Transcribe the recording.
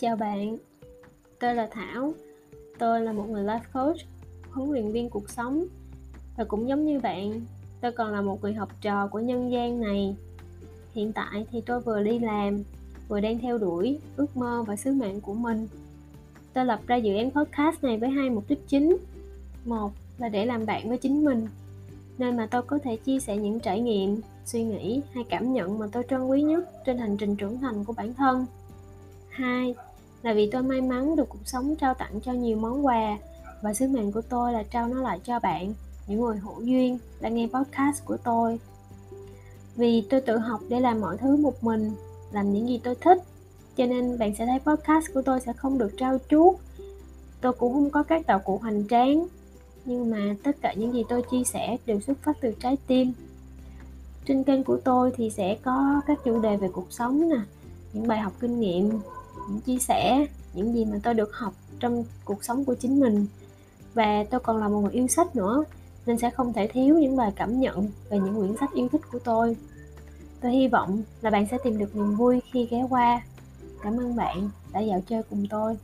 Chào bạn, tôi là Thảo. Tôi là một người life coach, huấn luyện viên cuộc sống. Và cũng giống như bạn, tôi còn là một người học trò của nhân gian này. Hiện tại thì tôi vừa đi làm, vừa đang theo đuổi ước mơ và sứ mệnh của mình. Tôi lập ra dự án podcast này với hai mục đích chính. Một là để làm bạn với chính mình, nơi mà tôi có thể chia sẻ những trải nghiệm, suy nghĩ hay cảm nhận mà tôi trân quý nhất trên hành trình trưởng thành của bản thân. Hai là vì tôi may mắn được cuộc sống trao tặng cho nhiều món quà và sứ mệnh của tôi là trao nó lại cho bạn, những người hữu duyên đang nghe podcast của tôi. Vì tôi tự học để làm mọi thứ một mình, làm những gì tôi thích, cho nên bạn sẽ thấy podcast của tôi sẽ không được trao chuốt. Tôi cũng không có các đạo cụ hoành tráng, nhưng mà tất cả những gì tôi chia sẻ đều xuất phát từ trái tim. Trên kênh của tôi thì sẽ có các chủ đề về cuộc sống nè, những bài học kinh nghiệm chia sẻ, những gì mà tôi được học trong cuộc sống của chính mình. Và tôi còn là một người yêu sách nữa, nên sẽ không thể thiếu những bài cảm nhận về những quyển sách yêu thích của tôi. Tôi hy vọng là bạn sẽ tìm được niềm vui khi ghé qua. Cảm ơn bạn đã dạo chơi cùng tôi.